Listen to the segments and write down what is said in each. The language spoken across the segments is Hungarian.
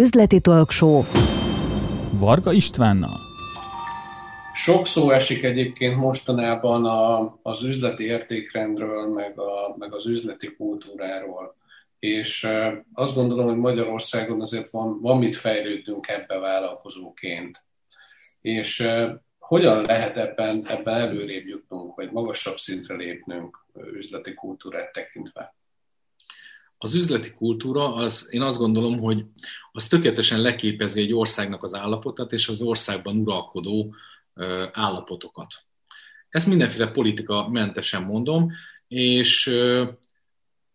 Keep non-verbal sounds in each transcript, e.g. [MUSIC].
üzleti talkshow Varga Istvánnal. Sok szó esik egyébként mostanában a, az üzleti értékrendről, meg, a, meg az üzleti kultúráról. És azt gondolom, hogy Magyarországon azért van, van mit fejlődnünk ebbe vállalkozóként. És hogyan lehet ebben, ebben előrébb jutnunk, vagy magasabb szintre lépnünk üzleti kultúrát tekintve? Az üzleti kultúra, az, én azt gondolom, hogy az tökéletesen leképezi egy országnak az állapotát és az országban uralkodó állapotokat. Ezt mindenféle politika mentesen mondom, és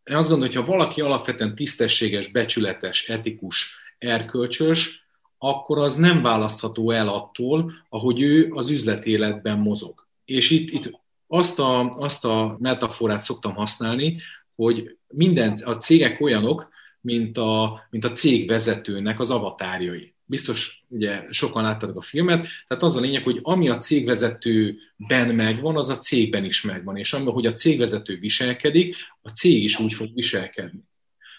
én azt gondolom, hogy ha valaki alapvetően tisztességes, becsületes, etikus, erkölcsös, akkor az nem választható el attól, ahogy ő az üzleti életben mozog. És itt, itt azt, a, azt a metaforát szoktam használni, hogy minden, a cégek olyanok, mint a, mint a cég vezetőnek az avatárjai. Biztos ugye sokan láttátok a filmet, tehát az a lényeg, hogy ami a cégvezetőben megvan, az a cégben is megvan, és ami, hogy a cégvezető viselkedik, a cég is úgy fog viselkedni.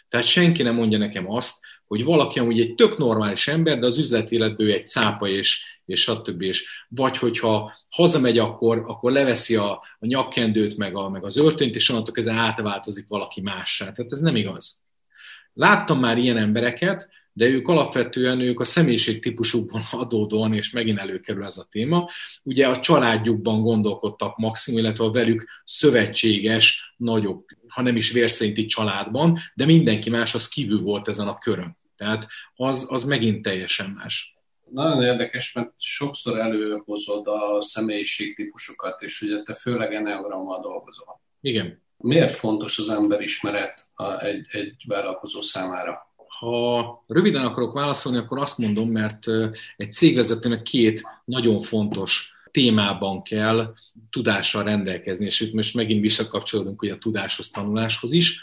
Tehát senki nem mondja nekem azt, hogy valaki amúgy egy tök normális ember, de az üzleti életből egy cápa és, és stb. És vagy hogyha hazamegy, akkor, akkor leveszi a, a nyakkendőt, meg, a, meg az öltönyt, és onnantól kezdve átváltozik valaki mássá. Tehát ez nem igaz. Láttam már ilyen embereket, de ők alapvetően ők a személyiségtípusukban [LAUGHS] adódóan, és megint előkerül ez a téma, ugye a családjukban gondolkodtak maximum, illetve a velük szövetséges, nagyobb, ha nem is vérszerinti családban, de mindenki más az kívül volt ezen a körön. Tehát az, az megint teljesen más. Nagyon érdekes, mert sokszor előhozod a személyiségtípusokat, és ugye te főleg enneagrammal dolgozol. Igen. Miért fontos az emberismeret egy, egy vállalkozó számára? Ha röviden akarok válaszolni, akkor azt mondom, mert egy cégvezetőnek két nagyon fontos témában kell tudással rendelkezni, és itt most megint visszakapcsolódunk ugye a tudáshoz, tanuláshoz is.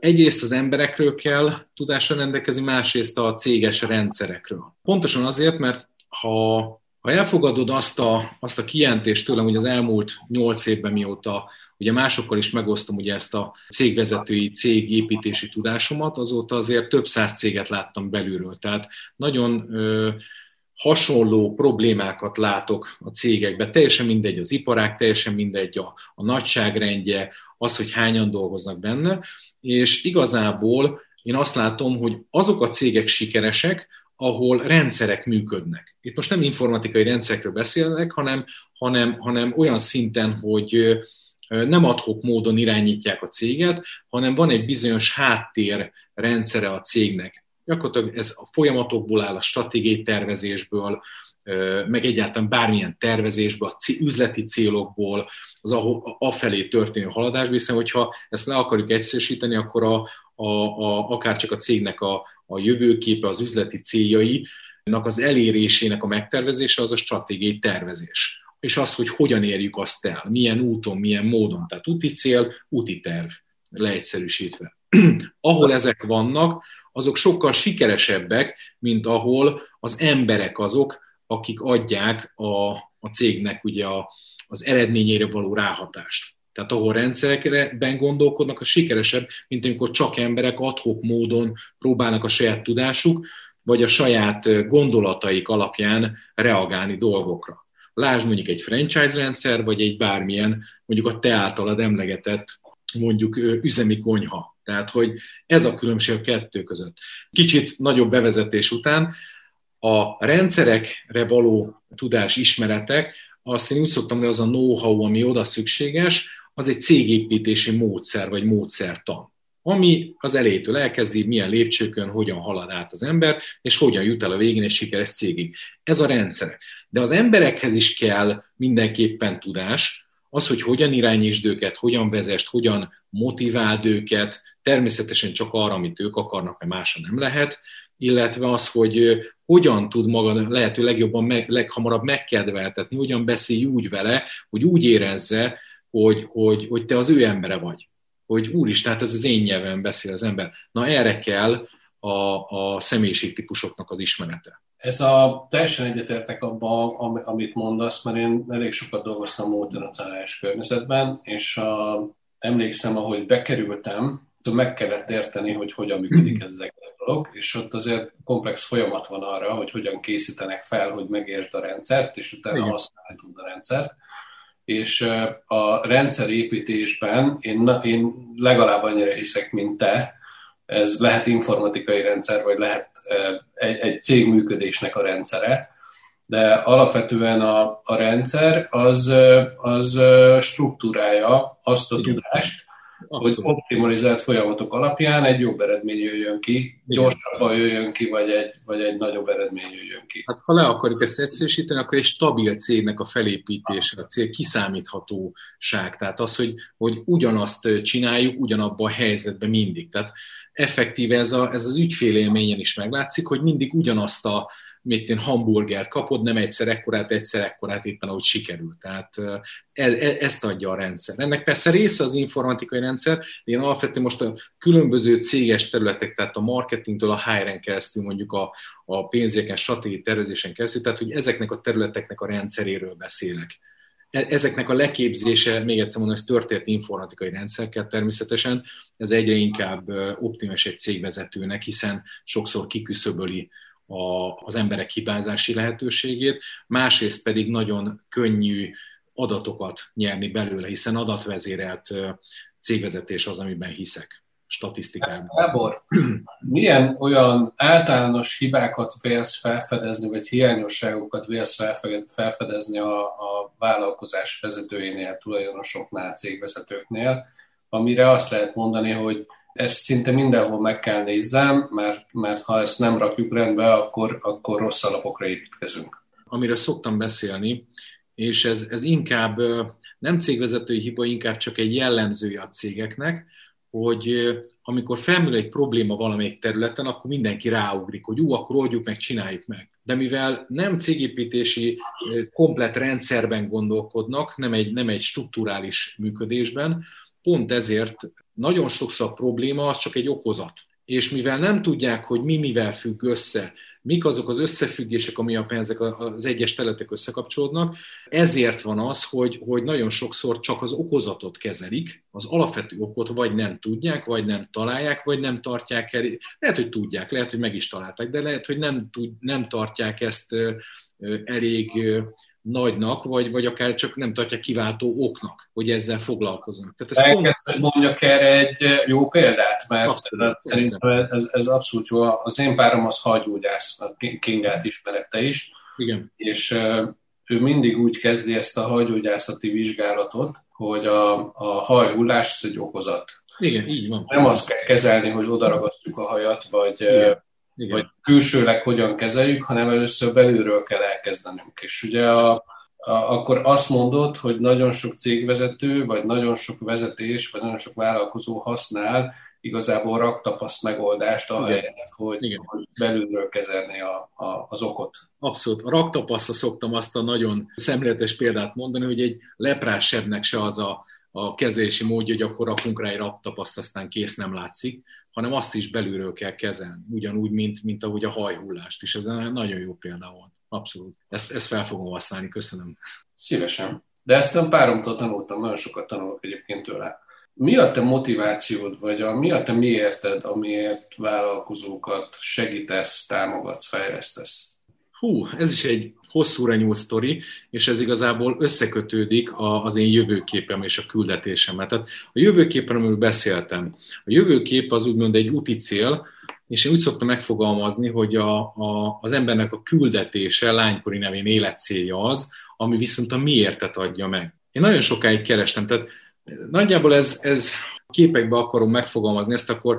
Egyrészt az emberekről kell tudással rendelkezni, másrészt a céges rendszerekről. Pontosan azért, mert ha, ha elfogadod azt a, azt a kijelentést tőlem, hogy az elmúlt nyolc évben mióta Ugye másokkal is megosztom ugye ezt a cégvezetői, cégépítési tudásomat, azóta azért több száz céget láttam belülről. Tehát nagyon hasonló problémákat látok a cégekben. Teljesen mindegy az iparák, teljesen mindegy a, a nagyságrendje, az, hogy hányan dolgoznak benne, és igazából én azt látom, hogy azok a cégek sikeresek, ahol rendszerek működnek. Itt most nem informatikai rendszerekről beszélnek, hanem, hanem, hanem olyan szinten, hogy nem adhok módon irányítják a céget, hanem van egy bizonyos háttér rendszere a cégnek. Gyakorlatilag ez a folyamatokból áll, a stratégiai tervezésből, meg egyáltalán bármilyen tervezésből, a üzleti célokból, az afelé történő haladás, hiszen hogyha ezt le akarjuk egyszerűsíteni, akkor a, a, a, akár csak a cégnek a, a jövőképe, az üzleti céljai, az elérésének a megtervezése az a stratégiai tervezés és az, hogy hogyan érjük azt el, milyen úton, milyen módon. Tehát úti cél, úti terv, leegyszerűsítve. [CLEARS THROAT] ahol ezek vannak, azok sokkal sikeresebbek, mint ahol az emberek azok, akik adják a, a cégnek ugye a, az eredményére való ráhatást. Tehát ahol rendszerekben gondolkodnak, az sikeresebb, mint amikor csak emberek adhok módon próbálnak a saját tudásuk, vagy a saját gondolataik alapján reagálni dolgokra. Lásd mondjuk egy franchise rendszer, vagy egy bármilyen, mondjuk a te általad emlegetett mondjuk üzemi konyha. Tehát, hogy ez a különbség a kettő között. Kicsit nagyobb bevezetés után a rendszerekre való tudás, ismeretek, azt én úgy szoktam, hogy az a know-how, ami oda szükséges, az egy cégépítési módszer, vagy módszertan ami az elejétől elkezdi, milyen lépcsőkön, hogyan halad át az ember, és hogyan jut el a végén egy sikeres cégig. Ez a rendszer. De az emberekhez is kell mindenképpen tudás, az, hogy hogyan irányítsd őket, hogyan vezest, hogyan motiváld őket, természetesen csak arra, amit ők akarnak, mert másra nem lehet, illetve az, hogy hogyan tud maga lehető legjobban, meg, leghamarabb megkedveltetni, hogyan beszélj úgy vele, hogy úgy érezze, hogy, hogy, hogy te az ő embere vagy hogy úristen, hát ez az én nyelven beszél az ember. Na erre kell a, a személyiségtípusoknak az ismerete. Ez a teljesen egyetértek abban, amit mondasz, mert én elég sokat dolgoztam multinacionális környezetben, és a, emlékszem, ahogy bekerültem, meg kellett érteni, hogy hogyan működik ez az egész dolog, és ott azért komplex folyamat van arra, hogy hogyan készítenek fel, hogy megértsd a rendszert, és utána Igen. használni tud a rendszert. És a rendszerépítésben én, én legalább annyira hiszek, mint te, ez lehet informatikai rendszer, vagy lehet egy, egy cég működésnek a rendszere, de alapvetően a, a rendszer az, az struktúrája azt a Igen. tudást, Abszolút. hogy optimalizált folyamatok alapján egy jobb eredmény jöjjön ki, gyorsabban jöjjön ki, vagy egy, vagy egy nagyobb eredmény jöjjön ki. Hát ha le akarjuk ezt egyszerűsíteni, akkor egy stabil cégnek a felépítése, a cég kiszámíthatóság. Tehát az, hogy, hogy ugyanazt csináljuk ugyanabban a helyzetben mindig. Tehát effektíve ez, a, ez az ügyfélélményen is meglátszik, hogy mindig ugyanazt a mit én hamburgert kapod, nem egyszer ekkorát, egyszer ekkorát éppen ahogy sikerült. Tehát e, e, ezt adja a rendszer. Ennek persze része az informatikai rendszer, én alapvetően most a különböző céges területek, tehát a marketingtől a HR-en keresztül, mondjuk a, a pénzéken, stratégiai tervezésen keresztül, tehát hogy ezeknek a területeknek a rendszeréről beszélek ezeknek a leképzése, még egyszer mondom, ez történt informatikai rendszerkel természetesen, ez egyre inkább optimális egy cégvezetőnek, hiszen sokszor kiküszöböli a, az emberek hibázási lehetőségét, másrészt pedig nagyon könnyű adatokat nyerni belőle, hiszen adatvezérelt cégvezetés az, amiben hiszek statisztikában. Gábor, milyen olyan általános hibákat vélsz felfedezni, vagy hiányosságokat vélsz felfedezni a, a vállalkozás vezetőinél, tulajdonosoknál, cégvezetőknél, amire azt lehet mondani, hogy ezt szinte mindenhol meg kell nézzem, mert, mert ha ezt nem rakjuk rendbe, akkor, akkor rossz alapokra építkezünk. Amiről szoktam beszélni, és ez, ez inkább nem cégvezetői hiba, inkább csak egy jellemzője a cégeknek, hogy amikor felmerül egy probléma valamelyik területen, akkor mindenki ráugrik, hogy ú, akkor oldjuk meg, csináljuk meg. De mivel nem cégépítési komplet rendszerben gondolkodnak, nem egy, nem egy strukturális működésben, pont ezért nagyon sokszor a probléma az csak egy okozat. És mivel nem tudják, hogy mi mivel függ össze, mik azok az összefüggések, ami a ezek az egyes területek összekapcsolódnak, ezért van az, hogy, hogy nagyon sokszor csak az okozatot kezelik, az alapvető okot vagy nem tudják, vagy nem találják, vagy nem tartják el. Lehet, hogy tudják, lehet, hogy meg is találták, de lehet, hogy nem, tud, nem tartják ezt elég nagynak, vagy, vagy akár csak nem tartja kiváltó oknak, hogy ezzel foglalkoznak. Tehát ez pont... mondjak erre egy jó példát, mert abszolút, szerintem ez, ez abszolút jó. Az én párom az hagyógyász, a Kingát ismerette is, Igen. és ő mindig úgy kezdi ezt a hagyógyászati vizsgálatot, hogy a, a hajhullás ez egy okozat. Igen, így van. Nem azt kell kezelni, hogy odaragasztjuk a hajat, vagy Igen igen. vagy külsőleg hogyan kezeljük, hanem először belülről kell elkezdenünk. És ugye a, a, akkor azt mondod, hogy nagyon sok cégvezető, vagy nagyon sok vezetés, vagy nagyon sok vállalkozó használ igazából raktapaszt megoldást, ahelyett, hogy, Igen. hogy belülről kezelni a, a, az okot. Abszolút. A raktapasztra szoktam azt a nagyon szemléletes példát mondani, hogy egy leprás sebnek se az a, a kezelési módja, hogy akkor rakunk rá egy raktapaszt, aztán kész nem látszik, hanem azt is belülről kell kezelni, ugyanúgy, mint, mint ahogy a hajhullást is. Ez nagyon jó példa volt. Abszolút. Ezt, ezt fel fogom használni, köszönöm. Szívesen. De ezt nem páromtól tanultam, nagyon sokat tanulok egyébként tőle. Mi a te motivációd, vagy a, mi a te miérted, amiért vállalkozókat segítesz, támogatsz, fejlesztesz? Hú, ez is egy hosszúra nyúl sztori, és ez igazából összekötődik az én jövőképem és a küldetésemet. Tehát a jövőképen, amiről beszéltem, a jövőkép az úgymond egy úti cél, és én úgy szoktam megfogalmazni, hogy a, a, az embernek a küldetése, lánykori nevén életcélja az, ami viszont a miértet adja meg. Én nagyon sokáig kerestem, tehát nagyjából ez, ez képekbe akarom megfogalmazni ezt, akkor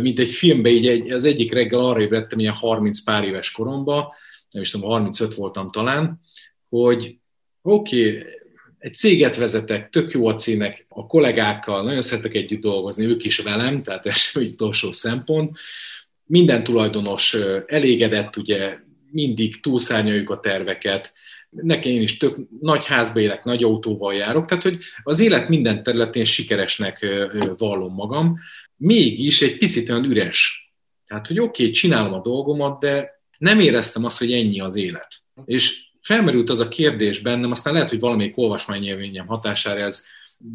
mint egy filmbe, így egy, az egyik reggel arra ébredtem, ilyen 30 pár éves koromban, nem is tudom, 35 voltam talán, hogy oké, okay, egy céget vezetek, tök jó a cének, a kollégákkal, nagyon szeretek együtt dolgozni, ők is velem, tehát ez egy [LAUGHS] utolsó szempont. Minden tulajdonos elégedett, ugye mindig túlszárnyaljuk a terveket, nekem én is tök nagy házba élek, nagy autóval járok, tehát hogy az élet minden területén sikeresnek vallom magam, mégis egy picit olyan üres. Tehát, hogy oké, okay, csinálom a dolgomat, de nem éreztem azt, hogy ennyi az élet. És felmerült az a kérdés bennem, aztán lehet, hogy valamelyik olvasmányélményem hatására ez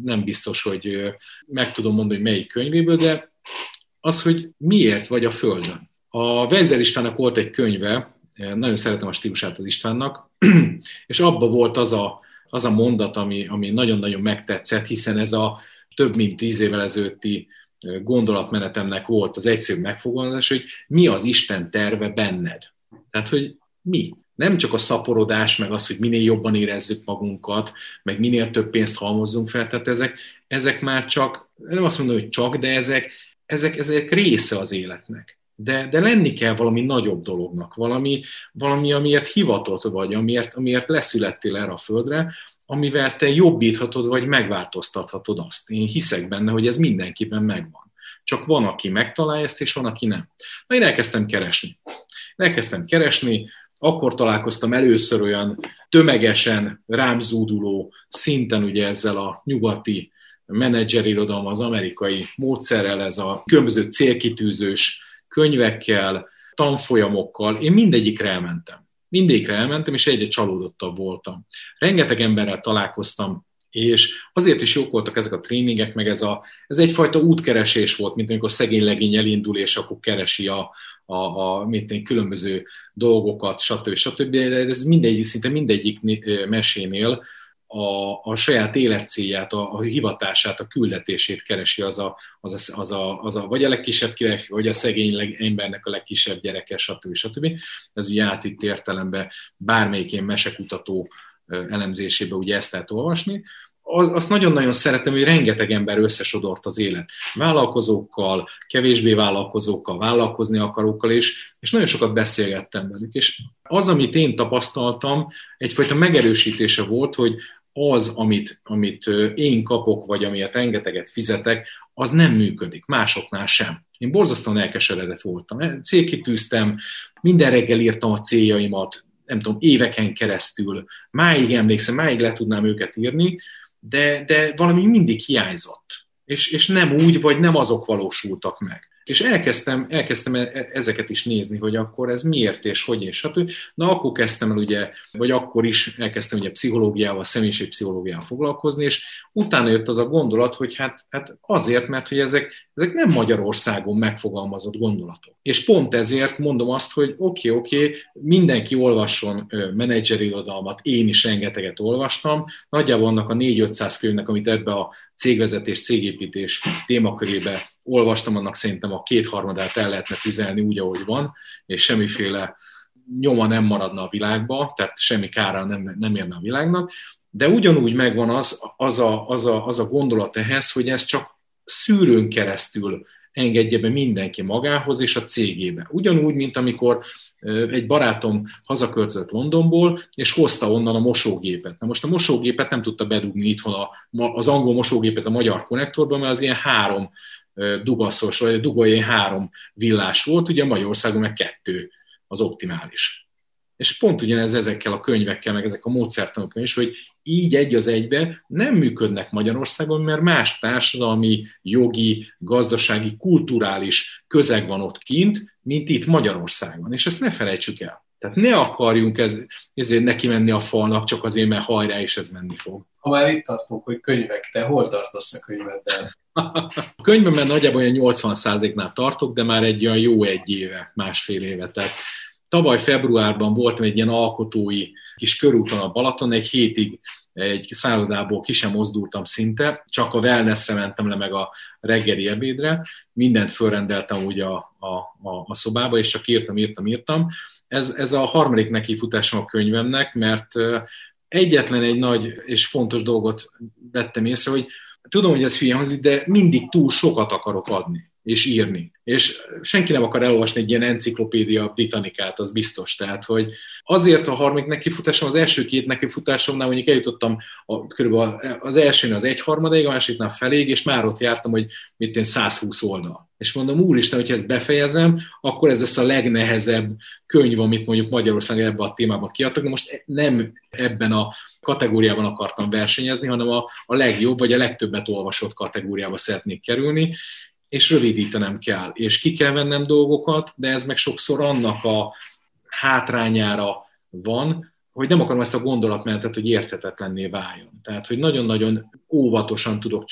nem biztos, hogy meg tudom mondani, hogy melyik könyvéből, de az, hogy miért vagy a Földön. A Vezer Istvánnak volt egy könyve, nagyon szeretem a stílusát az Istvánnak, [CLEARS THROAT] és abba volt az a, az a mondat, ami, ami nagyon-nagyon megtetszett, hiszen ez a több mint tíz évvel ezelőtti gondolatmenetemnek volt az egyszerű megfogalmazás, hogy mi az Isten terve benned. Tehát, hogy mi? Nem csak a szaporodás, meg az, hogy minél jobban érezzük magunkat, meg minél több pénzt halmozzunk fel, tehát ezek, ezek már csak, nem azt mondom, hogy csak, de ezek, ezek, ezek része az életnek. De, de lenni kell valami nagyobb dolognak, valami, valami amiért hivatott vagy, amiért, amiért leszülettél erre a földre, amivel te jobbíthatod, vagy megváltoztathatod azt. Én hiszek benne, hogy ez mindenkiben megvan. Csak van, aki megtalálja ezt, és van, aki nem. Na, én elkezdtem keresni. Elkezdtem keresni, akkor találkoztam először olyan tömegesen rám zúduló szinten ugye ezzel a nyugati menedzserirodalom, az amerikai módszerrel, ez a különböző célkitűzős könyvekkel, tanfolyamokkal, én mindegyikre elmentem. Mindegyikre elmentem, és egyre csalódottabb voltam. Rengeteg emberrel találkoztam, és azért is jók voltak ezek a tréningek, meg ez, a, ez egyfajta útkeresés volt, mint amikor szegény legény elindul, és akkor keresi a, a, a mint különböző dolgokat, stb. stb. De ez mindegyik, szinte mindegyik mesénél a, a saját életcélját, a, a hivatását, a küldetését keresi az a, az a, az a, az a vagy a legkisebb király, vagy a szegény leg, embernek a legkisebb gyereke, stb. stb. Ez ugye átitt értelemben bármelyik ilyen mesekutató elemzésébe ugye ezt lehet olvasni, az, azt nagyon-nagyon szeretem, hogy rengeteg ember összesodort az élet. Vállalkozókkal, kevésbé vállalkozókkal, vállalkozni akarókkal, és, és nagyon sokat beszélgettem velük. És az, amit én tapasztaltam, egyfajta megerősítése volt, hogy az, amit, amit én kapok, vagy amiért rengeteget fizetek, az nem működik, másoknál sem. Én borzasztóan elkeseredett voltam. Célkitűztem, minden reggel írtam a céljaimat, nem tudom, éveken keresztül, máig emlékszem, máig le tudnám őket írni, de, de valami mindig hiányzott. És, és nem úgy, vagy nem azok valósultak meg. És elkezdtem, elkezdtem e, e, ezeket is nézni, hogy akkor ez miért és hogy és stb. Na akkor kezdtem el ugye, vagy akkor is elkezdtem ugye pszichológiával, személyiségpszichológiával foglalkozni, és utána jött az a gondolat, hogy hát, hát azért, mert hogy ezek, ezek nem Magyarországon megfogalmazott gondolatok. És pont ezért mondom azt, hogy oké, okay, oké, okay, mindenki olvasson menedzserirodalmat, én is rengeteget olvastam, nagyjából annak a 4-500 könyvnek, amit ebbe a cégvezetés, cégépítés témakörébe olvastam, annak szerintem a kétharmadát el lehetne tüzelni úgy, ahogy van, és semmiféle nyoma nem maradna a világba, tehát semmi kára nem, nem érne a világnak, de ugyanúgy megvan az, az, a, az, a, az a gondolat ehhez, hogy ez csak szűrőn keresztül engedje be mindenki magához és a cégébe. Ugyanúgy, mint amikor egy barátom hazaköltözött Londonból, és hozta onnan a mosógépet. Na most a mosógépet nem tudta bedugni itthon a, az angol mosógépet a magyar konnektorba, mert az ilyen három dugaszos, vagy dugói három villás volt, ugye Magyarországon meg kettő az optimális. És pont ugyanez ezekkel a könyvekkel, meg ezek a módszertanok is, hogy így egy az egybe nem működnek Magyarországon, mert más társadalmi, jogi, gazdasági, kulturális közeg van ott kint, mint itt Magyarországon. És ezt ne felejtsük el. Tehát ne akarjunk ez, ezért neki menni a falnak, csak azért, mert hajrá, és ez menni fog. Ha már itt tartunk, hogy könyvek, te hol tartasz a könyveddel? A könyvben nagyjából olyan 80%-nál tartok, de már egy olyan jó egy éve, másfél éve. Tehát tavaly februárban voltam egy ilyen alkotói kis körúton a Balaton, egy hétig egy szállodából ki sem mozdultam szinte, csak a wellnessre mentem le meg a reggeli ebédre, mindent fölrendeltem ugye a, a, a, a szobába, és csak írtam, írtam, írtam. Ez, ez a harmadik nekifutásom a könyvemnek, mert egyetlen egy nagy és fontos dolgot vettem észre, hogy tudom, hogy ez hülye hangzik, de mindig túl sokat akarok adni és írni. És senki nem akar elolvasni egy ilyen enciklopédia britannikát, az biztos. Tehát, hogy azért a harmadik nekifutásom, az első két nekifutásomnál mondjuk eljutottam a, körülbelül az elsőn az egyharmadáig, a másodiknál feléig, és már ott jártam, hogy mit én 120 oldal. És mondom, úristen, hogyha ezt befejezem, akkor ez lesz a legnehezebb könyv, amit mondjuk Magyarországon ebben a témában kiadtak, de most nem ebben a kategóriában akartam versenyezni, hanem a, a legjobb, vagy a legtöbbet olvasott kategóriába szeretnék kerülni, és rövidítenem kell, és ki kell vennem dolgokat, de ez meg sokszor annak a hátrányára van, hogy nem akarom ezt a gondolatmenetet, hogy érthetetlenné váljon. Tehát, hogy nagyon-nagyon óvatosan tudok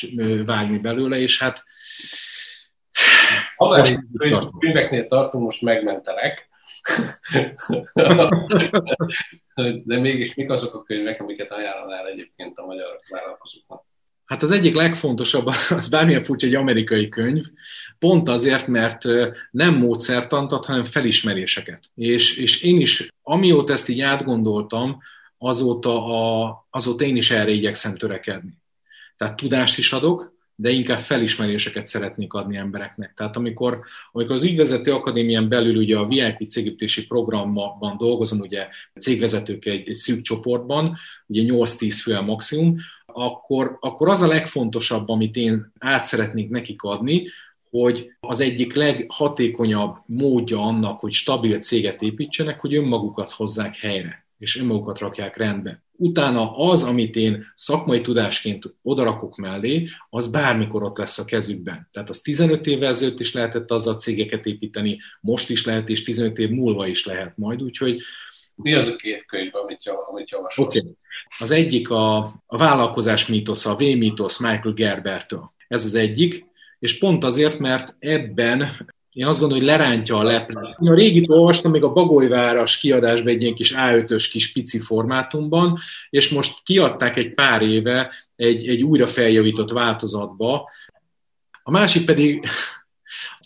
vágni belőle, és hát Ha már könyveknél tartunk, most megmentelek. [LAUGHS] De mégis mik azok a könyvek, amiket ajánlanál egyébként a magyar vállalkozóknak? Hát az egyik legfontosabb, [LAUGHS] az bármilyen furcsa egy amerikai könyv, pont azért, mert nem módszertant ad, hanem felismeréseket. És, és én is, amióta ezt így átgondoltam, azóta, a, azóta én is erre igyekszem törekedni. Tehát tudást is adok, de inkább felismeréseket szeretnék adni embereknek. Tehát amikor, amikor az ügyvezető akadémián belül ugye a VIP cégépítési programban dolgozom, ugye cégvezetők egy, egy szűk csoportban, ugye 8-10 fő a maximum, akkor, akkor az a legfontosabb, amit én át szeretnék nekik adni, hogy az egyik leghatékonyabb módja annak, hogy stabil céget építsenek, hogy önmagukat hozzák helyre, és önmagukat rakják rendbe. Utána az, amit én szakmai tudásként odarakok mellé, az bármikor ott lesz a kezükben. Tehát az 15 évvel ezelőtt is lehetett azzal cégeket építeni, most is lehet, és 15 év múlva is lehet majd, úgyhogy mi az a két könyv, amit, amit javasolsz? Okay. Az egyik a, a vállalkozás mítosza, a V-mítosz Michael Gerbertől. Ez az egyik, és pont azért, mert ebben én azt gondolom, hogy lerántja a leplet. Én a régit olvastam még a Bagolyváras kiadásban egy ilyen kis A5-ös kis pici formátumban, és most kiadták egy pár éve egy, egy újra feljavított változatba. A másik pedig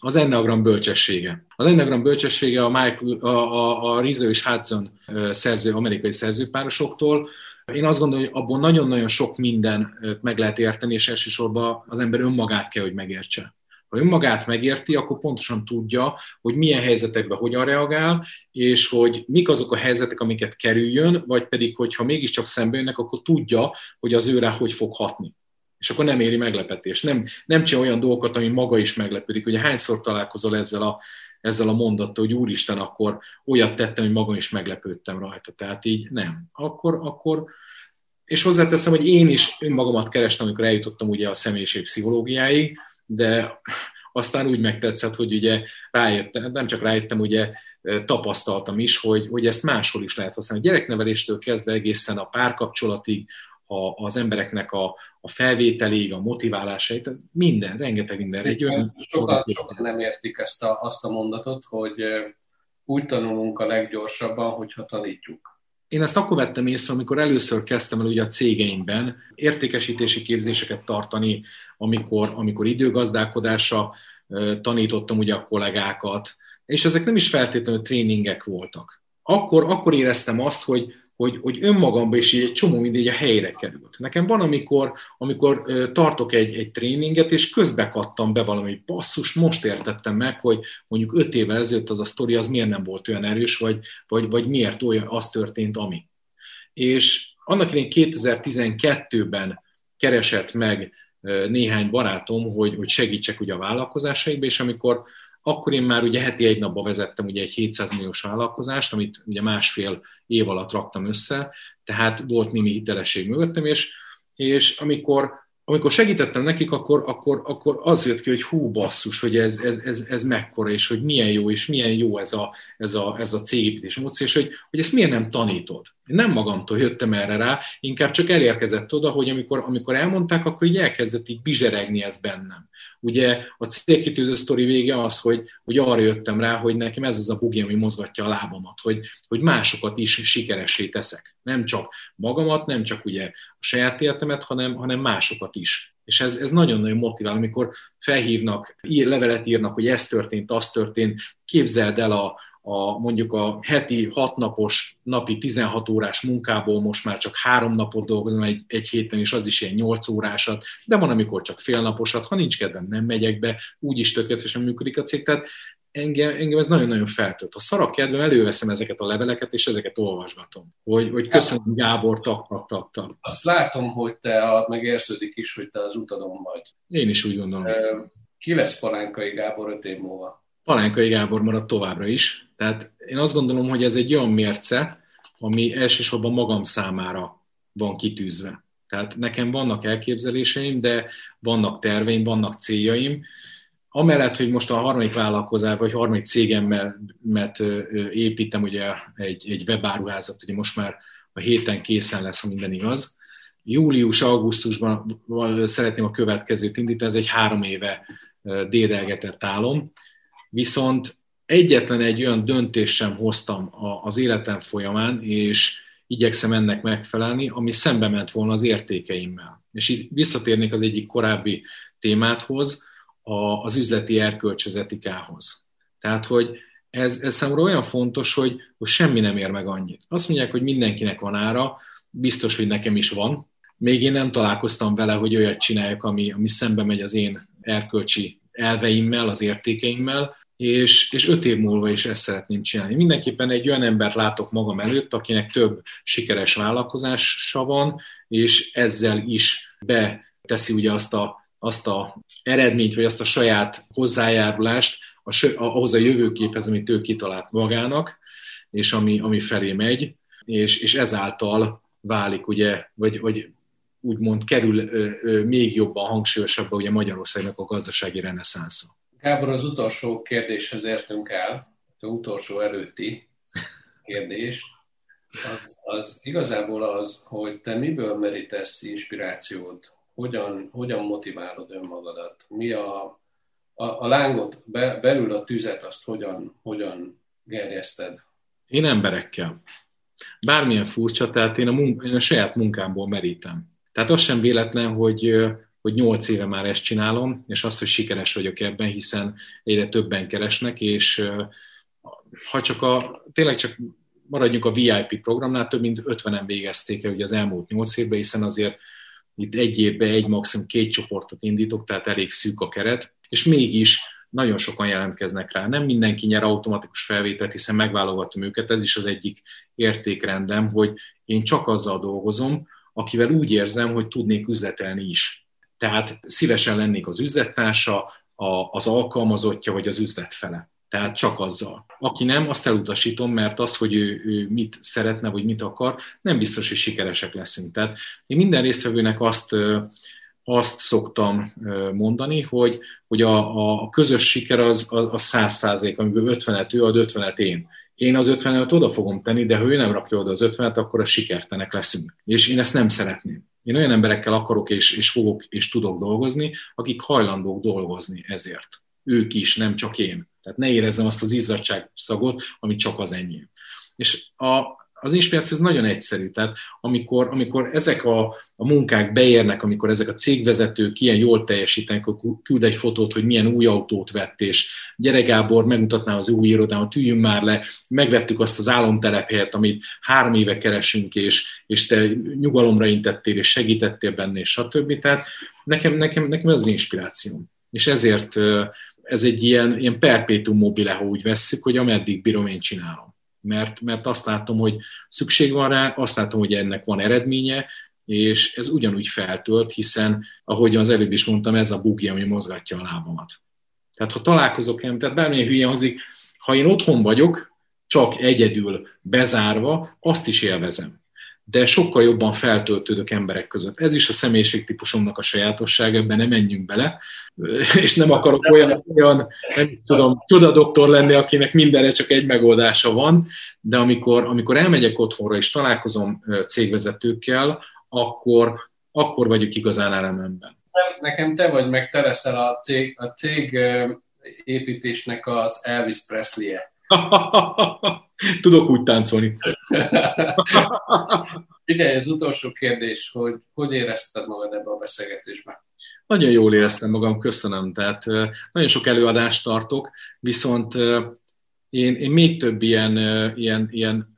az Enneagram bölcsessége. Az Enneagram bölcsessége a, Michael, a, a, a Rizzo és Hudson szerző, amerikai szerzőpárosoktól. Én azt gondolom, hogy abból nagyon-nagyon sok minden meg lehet érteni, és elsősorban az ember önmagát kell, hogy megértse. Ha önmagát megérti, akkor pontosan tudja, hogy milyen helyzetekben hogyan reagál, és hogy mik azok a helyzetek, amiket kerüljön, vagy pedig, hogyha mégiscsak szembe jönnek, akkor tudja, hogy az őre hogy fog hatni és akkor nem éri meglepetés. Nem, nem csinál olyan dolgokat, ami maga is meglepődik. Ugye hányszor találkozol ezzel a, ezzel a mondattal, hogy úristen, akkor olyat tettem, hogy magam is meglepődtem rajta. Tehát így nem. Akkor, akkor és hozzáteszem, hogy én is önmagamat kerestem, amikor eljutottam ugye a személyiség pszichológiáig, de aztán úgy megtetszett, hogy ugye rájöttem, nem csak rájöttem, ugye tapasztaltam is, hogy, hogy ezt máshol is lehet használni. A gyerekneveléstől kezdve egészen a párkapcsolatig, a, az embereknek a, a felvételéig, a motiválásaig, tehát minden, rengeteg minden. Egy olyan sokan, sokan nem értik ezt a, azt a mondatot, hogy úgy tanulunk a leggyorsabban, hogyha tanítjuk. Én ezt akkor vettem észre, amikor először kezdtem el ugye a cégeimben értékesítési képzéseket tartani, amikor, amikor időgazdálkodásra tanítottam ugye a kollégákat, és ezek nem is feltétlenül tréningek voltak. Akkor, akkor éreztem azt, hogy, hogy, hogy önmagamban is egy csomó mindegy a helyre került. Nekem van, amikor, amikor tartok egy, egy tréninget, és közbe kattam be valami passzus, most értettem meg, hogy mondjuk öt évvel ezelőtt az a sztori az miért nem volt olyan erős, vagy, vagy, vagy miért olyan az történt, ami. És annak idején 2012-ben keresett meg néhány barátom, hogy, hogy segítsek ugye a vállalkozásaikba, és amikor akkor én már ugye heti egy napba vezettem ugye egy 700 milliós vállalkozást, amit ugye másfél év alatt raktam össze, tehát volt némi hitelesség mögöttem, és, és amikor amikor segítettem nekik, akkor, akkor, akkor az jött ki, hogy hú basszus, hogy ez, ez, ez, ez mekkora, és hogy milyen jó, és milyen jó ez a, ez a, ez a cégépítés módszer, és hogy, hogy ezt miért nem tanítod. Nem magamtól jöttem erre rá, inkább csak elérkezett oda, hogy amikor, amikor elmondták, akkor így elkezdett így bizseregni ez bennem. Ugye a célkitűző sztori vége az, hogy, hogy arra jöttem rá, hogy nekem ez az a bugi, ami mozgatja a lábamat, hogy, hogy másokat is sikeressé teszek. Nem csak magamat, nem csak ugye a saját életemet, hanem, hanem másokat is. És ez, ez nagyon-nagyon motivál, amikor felhívnak, ír, levelet írnak, hogy ez történt, az történt, képzeld el a, a, mondjuk a heti hatnapos, napi 16 órás munkából most már csak három napot dolgozom egy, egy héten, és az is ilyen 8 órásat, de van, amikor csak félnaposat, ha nincs kedvem, nem megyek be, úgyis tökéletesen működik a cég. Tehát engem, engem ez nagyon-nagyon feltölt. Ha szarak kedvem, előveszem ezeket a leveleket, és ezeket olvasgatom. Hogy, hogy köszönöm Gábor, tak, tak, tak, tak. Azt látom, hogy te megérződik is, hogy te az utadon vagy. Én is úgy gondolom. Ki lesz Palánkai Gábor öt év múlva? Palánkai Gábor marad továbbra is. Tehát én azt gondolom, hogy ez egy olyan mérce, ami elsősorban magam számára van kitűzve. Tehát nekem vannak elképzeléseim, de vannak terveim, vannak céljaim. Amellett, hogy most a harmadik vállalkozás, vagy harmadik cégemmel építem ugye egy, egy webáruházat, ugye most már a héten készen lesz, ha minden igaz. Július-augusztusban szeretném a következőt indítani, ez egy három éve dédelgetett álom, viszont egyetlen egy olyan döntést sem hoztam az életem folyamán, és igyekszem ennek megfelelni, ami szembe ment volna az értékeimmel. És itt visszatérnék az egyik korábbi témáthoz, az üzleti erkölcs az etikához. Tehát, hogy ez, ez számomra olyan fontos, hogy, hogy semmi nem ér meg annyit. Azt mondják, hogy mindenkinek van ára, biztos, hogy nekem is van. Még én nem találkoztam vele, hogy olyat csináljak, ami, ami szembe megy az én erkölcsi elveimmel, az értékeimmel, és, és öt év múlva is ezt szeretném csinálni. Mindenképpen egy olyan embert látok magam előtt, akinek több sikeres vállalkozása van, és ezzel is beteszi ugye azt a, azt a eredményt, vagy azt a saját hozzájárulást a, ahhoz a jövőképhez, amit ő kitalált magának, és ami, ami felé megy, és, és ezáltal válik, ugye, vagy, vagy úgymond kerül ö, ö, még jobban hangsúlyosabban ugye Magyarországnak a gazdasági reneszánsza. Gábor, az utolsó kérdéshez értünk el, az utolsó előtti kérdés, az, az igazából az, hogy te miből merítesz inspirációt, hogyan, hogyan motiválod önmagadat, mi a, a, a lángot, be, belül a tüzet, azt hogyan, hogyan gerjeszted? Én emberekkel. Bármilyen furcsa, tehát én a, munk, én a saját munkámból merítem. Tehát az sem véletlen, hogy hogy nyolc éve már ezt csinálom, és azt, hogy sikeres vagyok ebben, hiszen egyre többen keresnek, és ha csak a, tényleg csak maradjunk a VIP programnál, több mint 50-en végezték el ugye az elmúlt nyolc évben, hiszen azért itt egy évben egy, maximum két csoportot indítok, tehát elég szűk a keret, és mégis nagyon sokan jelentkeznek rá. Nem mindenki nyer automatikus felvételt, hiszen megválogatom őket, ez is az egyik értékrendem, hogy én csak azzal dolgozom, akivel úgy érzem, hogy tudnék üzletelni is. Tehát szívesen lennék az üzlettársa, a, az alkalmazottja vagy az üzletfele. Tehát csak azzal. Aki nem, azt elutasítom, mert az, hogy ő, ő mit szeretne, vagy mit akar, nem biztos, hogy sikeresek leszünk. Tehát én minden résztvevőnek azt, azt szoktam mondani, hogy, hogy a, a közös siker az, az, az 100 százalék, amiből 50-et ő ad, 50-et én. Én az 50-et oda fogom tenni, de ha ő nem rakja oda az 50-et, akkor a sikertenek leszünk. És én ezt nem szeretném. Én olyan emberekkel akarok és, és fogok és tudok dolgozni, akik hajlandók dolgozni ezért. Ők is, nem csak én. Tehát ne érezzem azt az izzadság szagot, ami csak az enyém. És a, az inspiráció ez nagyon egyszerű. Tehát amikor, amikor ezek a, a munkák beérnek, amikor ezek a cégvezetők ilyen jól teljesítenek, akkor küld egy fotót, hogy milyen új autót vett, és gyere Gábor, megmutatnám az új irodámat, üljünk már le, megvettük azt az álomtelephelyet, amit három éve keresünk, és, és te nyugalomra intettél, és segítettél benne, és stb. Tehát nekem, nekem, nekem ez az inspiráció. És ezért ez egy ilyen, ilyen perpétum mobile, ha úgy vesszük, hogy ameddig bírom, én csinálom mert, mert azt látom, hogy szükség van rá, azt látom, hogy ennek van eredménye, és ez ugyanúgy feltölt, hiszen, ahogy az előbb is mondtam, ez a bugi, ami mozgatja a lábamat. Tehát ha találkozok, tehát bármilyen hülye hozik, ha én otthon vagyok, csak egyedül bezárva, azt is élvezem de sokkal jobban feltöltődök emberek között. Ez is a személyiségtípusomnak a sajátosság, ebben nem menjünk bele, [LAUGHS] és nem akarok olyan, olyan nem tudom, csodadoktor lenni, akinek mindenre csak egy megoldása van, de amikor, amikor elmegyek otthonra és találkozom cégvezetőkkel, akkor, akkor vagyok igazán elememben. Nekem te vagy, meg te leszel a cég, a cég építésnek az Elvis Presley-e. [LAUGHS] Tudok úgy táncolni. [LAUGHS] Igen, az utolsó kérdés, hogy hogy érezted magad ebbe a beszélgetésben? Nagyon jól éreztem magam, köszönöm. Tehát nagyon sok előadást tartok, viszont én, én még több ilyen, ilyen, ilyen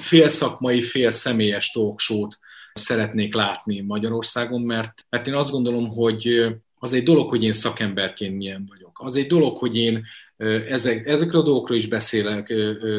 fél szakmai, fél személyes talkshow szeretnék látni Magyarországon, mert, mert én azt gondolom, hogy az egy dolog, hogy én szakemberként milyen vagyok. Az egy dolog, hogy én ezek, ezekről a dolgokról is beszélek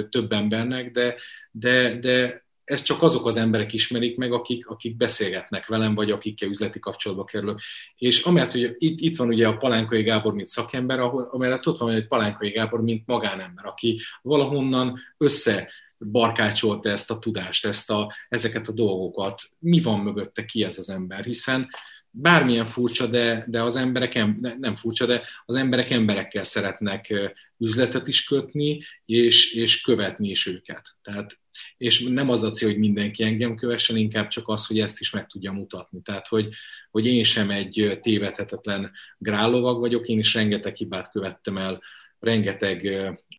több embernek, de, de, de ezt csak azok az emberek ismerik meg, akik, akik beszélgetnek velem, vagy akikkel üzleti kapcsolatba kerülök. És amellett, hogy itt, itt van ugye a Palánkai Gábor, mint szakember, ahol, amellett ott van egy Palánkai Gábor, mint magánember, aki valahonnan össze barkácsolta ezt a tudást, ezt a, ezeket a dolgokat. Mi van mögötte, ki ez az ember? Hiszen bármilyen furcsa, de, de az emberek, nem furcsa, de az emberek emberekkel szeretnek üzletet is kötni, és, és követni is őket. Tehát, és nem az a cél, hogy mindenki engem kövessen, inkább csak az, hogy ezt is meg tudja mutatni. Tehát, hogy, hogy én sem egy tévedhetetlen grállovag vagyok, én is rengeteg hibát követtem el, rengeteg,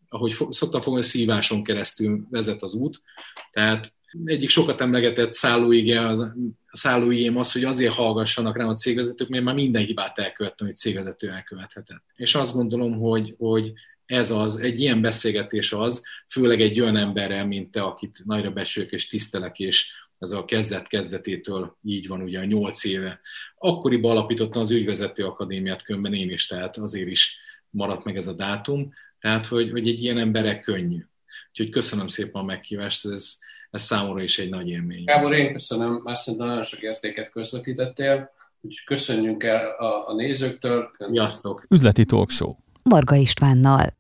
ahogy szoktam fogni, szíváson keresztül vezet az út, tehát egyik sokat emlegetett szállóige, az, szállóigém az, hogy azért hallgassanak rám a cégvezetők, mert már minden hibát elkövettem, hogy cégvezető elkövethetett. És azt gondolom, hogy, hogy ez az, egy ilyen beszélgetés az, főleg egy olyan emberrel, mint te, akit nagyra becsülök és tisztelek, és ez a kezdet-kezdetétől így van ugye a nyolc éve. Akkoriban alapítottam az ügyvezető akadémiát könyvben én is, tehát azért is maradt meg ez a dátum, tehát hogy, hogy egy ilyen emberek könnyű. Úgyhogy köszönöm szépen a meghívást, ez, ez számomra is egy nagy élmény. Gábor, én köszönöm, mert szerintem nagyon sok értéket közvetítettél, úgyhogy köszönjünk el a, a nézőktől. Sziasztok! Üzleti Talk Show. Varga Istvánnal.